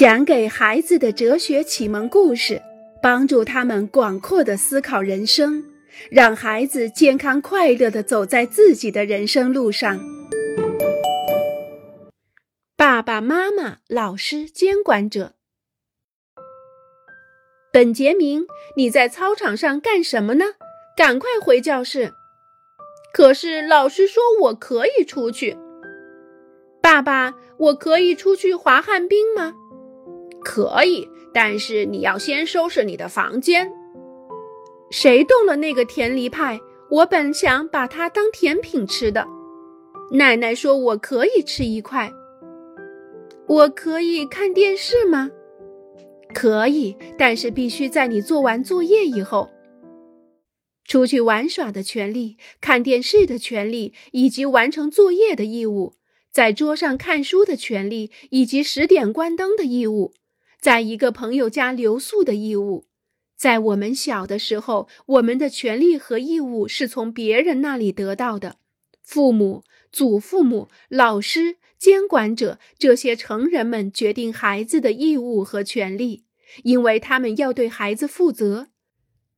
讲给孩子的哲学启蒙故事，帮助他们广阔的思考人生，让孩子健康快乐的走在自己的人生路上。爸爸妈妈、老师、监管者，本杰明，你在操场上干什么呢？赶快回教室！可是老师说我可以出去。爸爸，我可以出去滑旱冰吗？可以，但是你要先收拾你的房间。谁动了那个甜梨派？我本想把它当甜品吃的。奶奶说我可以吃一块。我可以看电视吗？可以，但是必须在你做完作业以后。出去玩耍的权利，看电视的权利，以及完成作业的义务，在桌上看书的权利，以及十点关灯的义务。在一个朋友家留宿的义务，在我们小的时候，我们的权利和义务是从别人那里得到的。父母、祖父母、老师、监管者这些成人们决定孩子的义务和权利，因为他们要对孩子负责，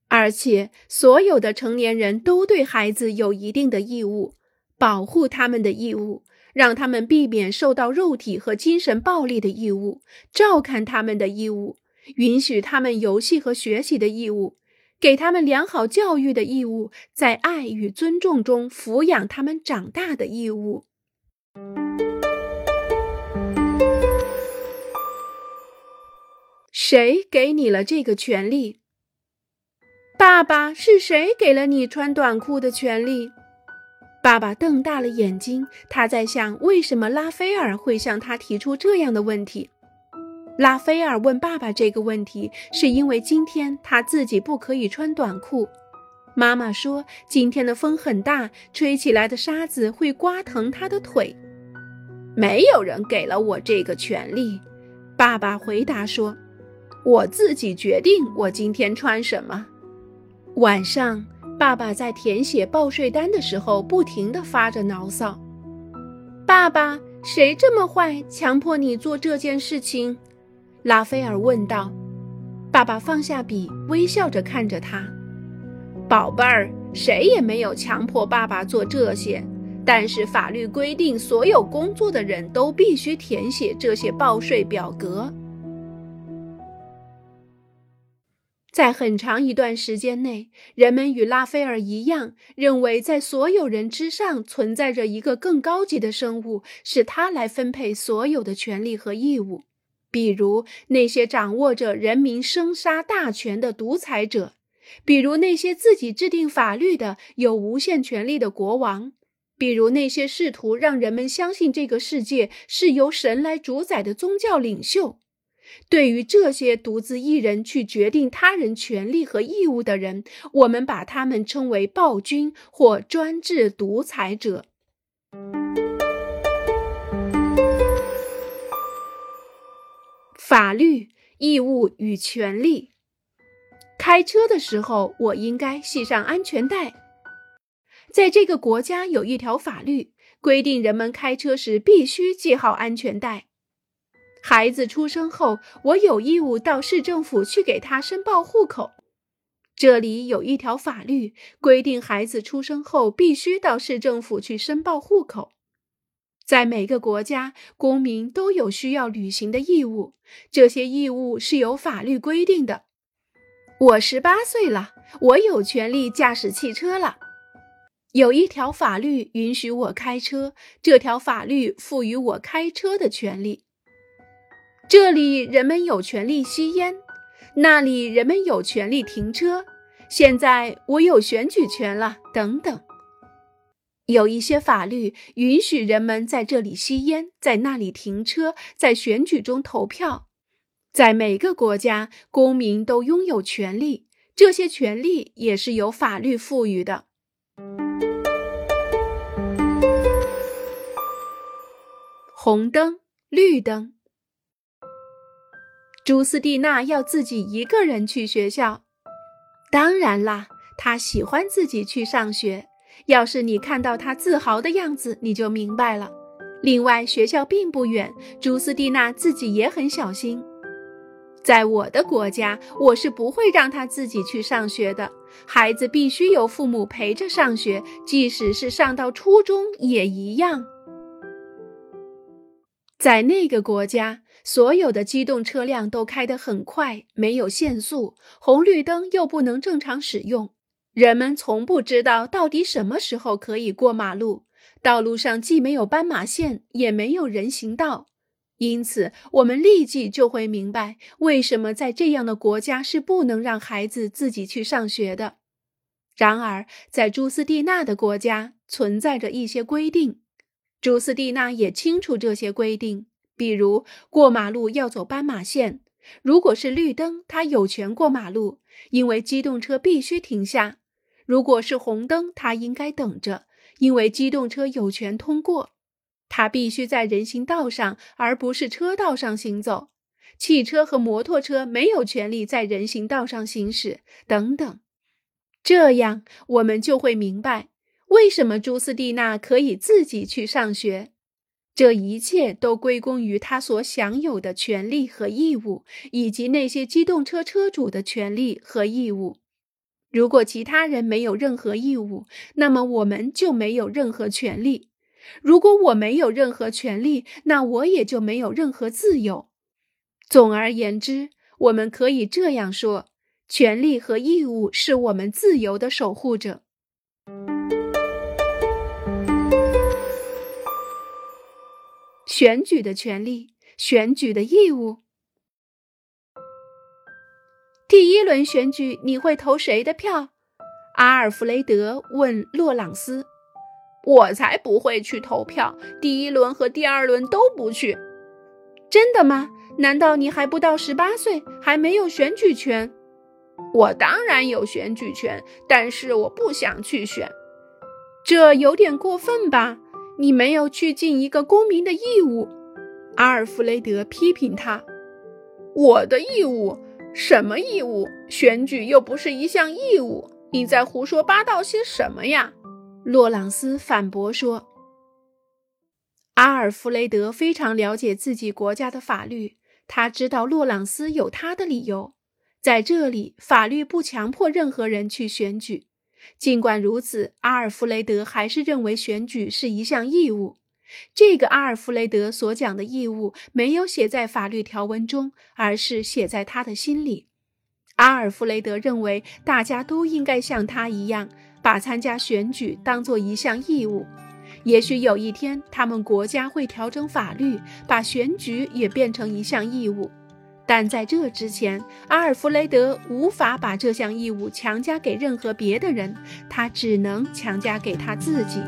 而且所有的成年人都对孩子有一定的义务，保护他们的义务。让他们避免受到肉体和精神暴力的义务，照看他们的义务，允许他们游戏和学习的义务，给他们良好教育的义务，在爱与尊重中抚养他们长大的义务。谁给你了这个权利？爸爸，是谁给了你穿短裤的权利？爸爸瞪大了眼睛，他在想：为什么拉斐尔会向他提出这样的问题？拉斐尔问爸爸这个问题，是因为今天他自己不可以穿短裤。妈妈说，今天的风很大，吹起来的沙子会刮疼他的腿。没有人给了我这个权利，爸爸回答说：“我自己决定我今天穿什么。”晚上。爸爸在填写报税单的时候，不停地发着牢骚。爸爸，谁这么坏，强迫你做这件事情？拉斐尔问道。爸爸放下笔，微笑着看着他。宝贝儿，谁也没有强迫爸爸做这些，但是法律规定，所有工作的人都必须填写这些报税表格。在很长一段时间内，人们与拉斐尔一样，认为在所有人之上存在着一个更高级的生物，是他来分配所有的权利和义务。比如那些掌握着人民生杀大权的独裁者，比如那些自己制定法律的有无限权力的国王，比如那些试图让人们相信这个世界是由神来主宰的宗教领袖。对于这些独自一人去决定他人权利和义务的人，我们把他们称为暴君或专制独裁者。法律、义务与权利。开车的时候，我应该系上安全带。在这个国家有一条法律规定，人们开车时必须系好安全带。孩子出生后，我有义务到市政府去给他申报户口。这里有一条法律规定，孩子出生后必须到市政府去申报户口。在每个国家，公民都有需要履行的义务，这些义务是由法律规定的。我十八岁了，我有权利驾驶汽车了。有一条法律允许我开车，这条法律赋予我开车的权利。这里人们有权利吸烟，那里人们有权利停车。现在我有选举权了，等等。有一些法律允许人们在这里吸烟，在那里停车，在选举中投票。在每个国家，公民都拥有权利，这些权利也是由法律赋予的。红灯，绿灯。朱斯蒂娜要自己一个人去学校。当然啦，她喜欢自己去上学。要是你看到她自豪的样子，你就明白了。另外，学校并不远，朱斯蒂娜自己也很小心。在我的国家，我是不会让他自己去上学的。孩子必须有父母陪着上学，即使是上到初中也一样。在那个国家，所有的机动车辆都开得很快，没有限速，红绿灯又不能正常使用，人们从不知道到底什么时候可以过马路。道路上既没有斑马线，也没有人行道。因此，我们立即就会明白，为什么在这样的国家是不能让孩子自己去上学的。然而，在朱斯蒂娜的国家存在着一些规定，朱斯蒂娜也清楚这些规定。比如，过马路要走斑马线，如果是绿灯，他有权过马路，因为机动车必须停下；如果是红灯，他应该等着，因为机动车有权通过。他必须在人行道上，而不是车道上行走。汽车和摩托车没有权利在人行道上行驶，等等。这样，我们就会明白为什么朱斯蒂娜可以自己去上学。这一切都归功于他所享有的权利和义务，以及那些机动车车主的权利和义务。如果其他人没有任何义务，那么我们就没有任何权利。如果我没有任何权利，那我也就没有任何自由。总而言之，我们可以这样说：权利和义务是我们自由的守护者。选举的权利，选举的义务。第一轮选举，你会投谁的票？阿尔弗雷德问洛朗斯。我才不会去投票，第一轮和第二轮都不去。真的吗？难道你还不到十八岁，还没有选举权？我当然有选举权，但是我不想去选。这有点过分吧？你没有去尽一个公民的义务。阿尔弗雷德批评他：“我的义务？什么义务？选举又不是一项义务。你在胡说八道些什么呀？”洛朗斯反驳说：“阿尔弗雷德非常了解自己国家的法律，他知道洛朗斯有他的理由。在这里，法律不强迫任何人去选举。尽管如此，阿尔弗雷德还是认为选举是一项义务。这个阿尔弗雷德所讲的义务没有写在法律条文中，而是写在他的心里。阿尔弗雷德认为，大家都应该像他一样。”把参加选举当做一项义务，也许有一天他们国家会调整法律，把选举也变成一项义务。但在这之前，阿尔弗雷德无法把这项义务强加给任何别的人，他只能强加给他自己。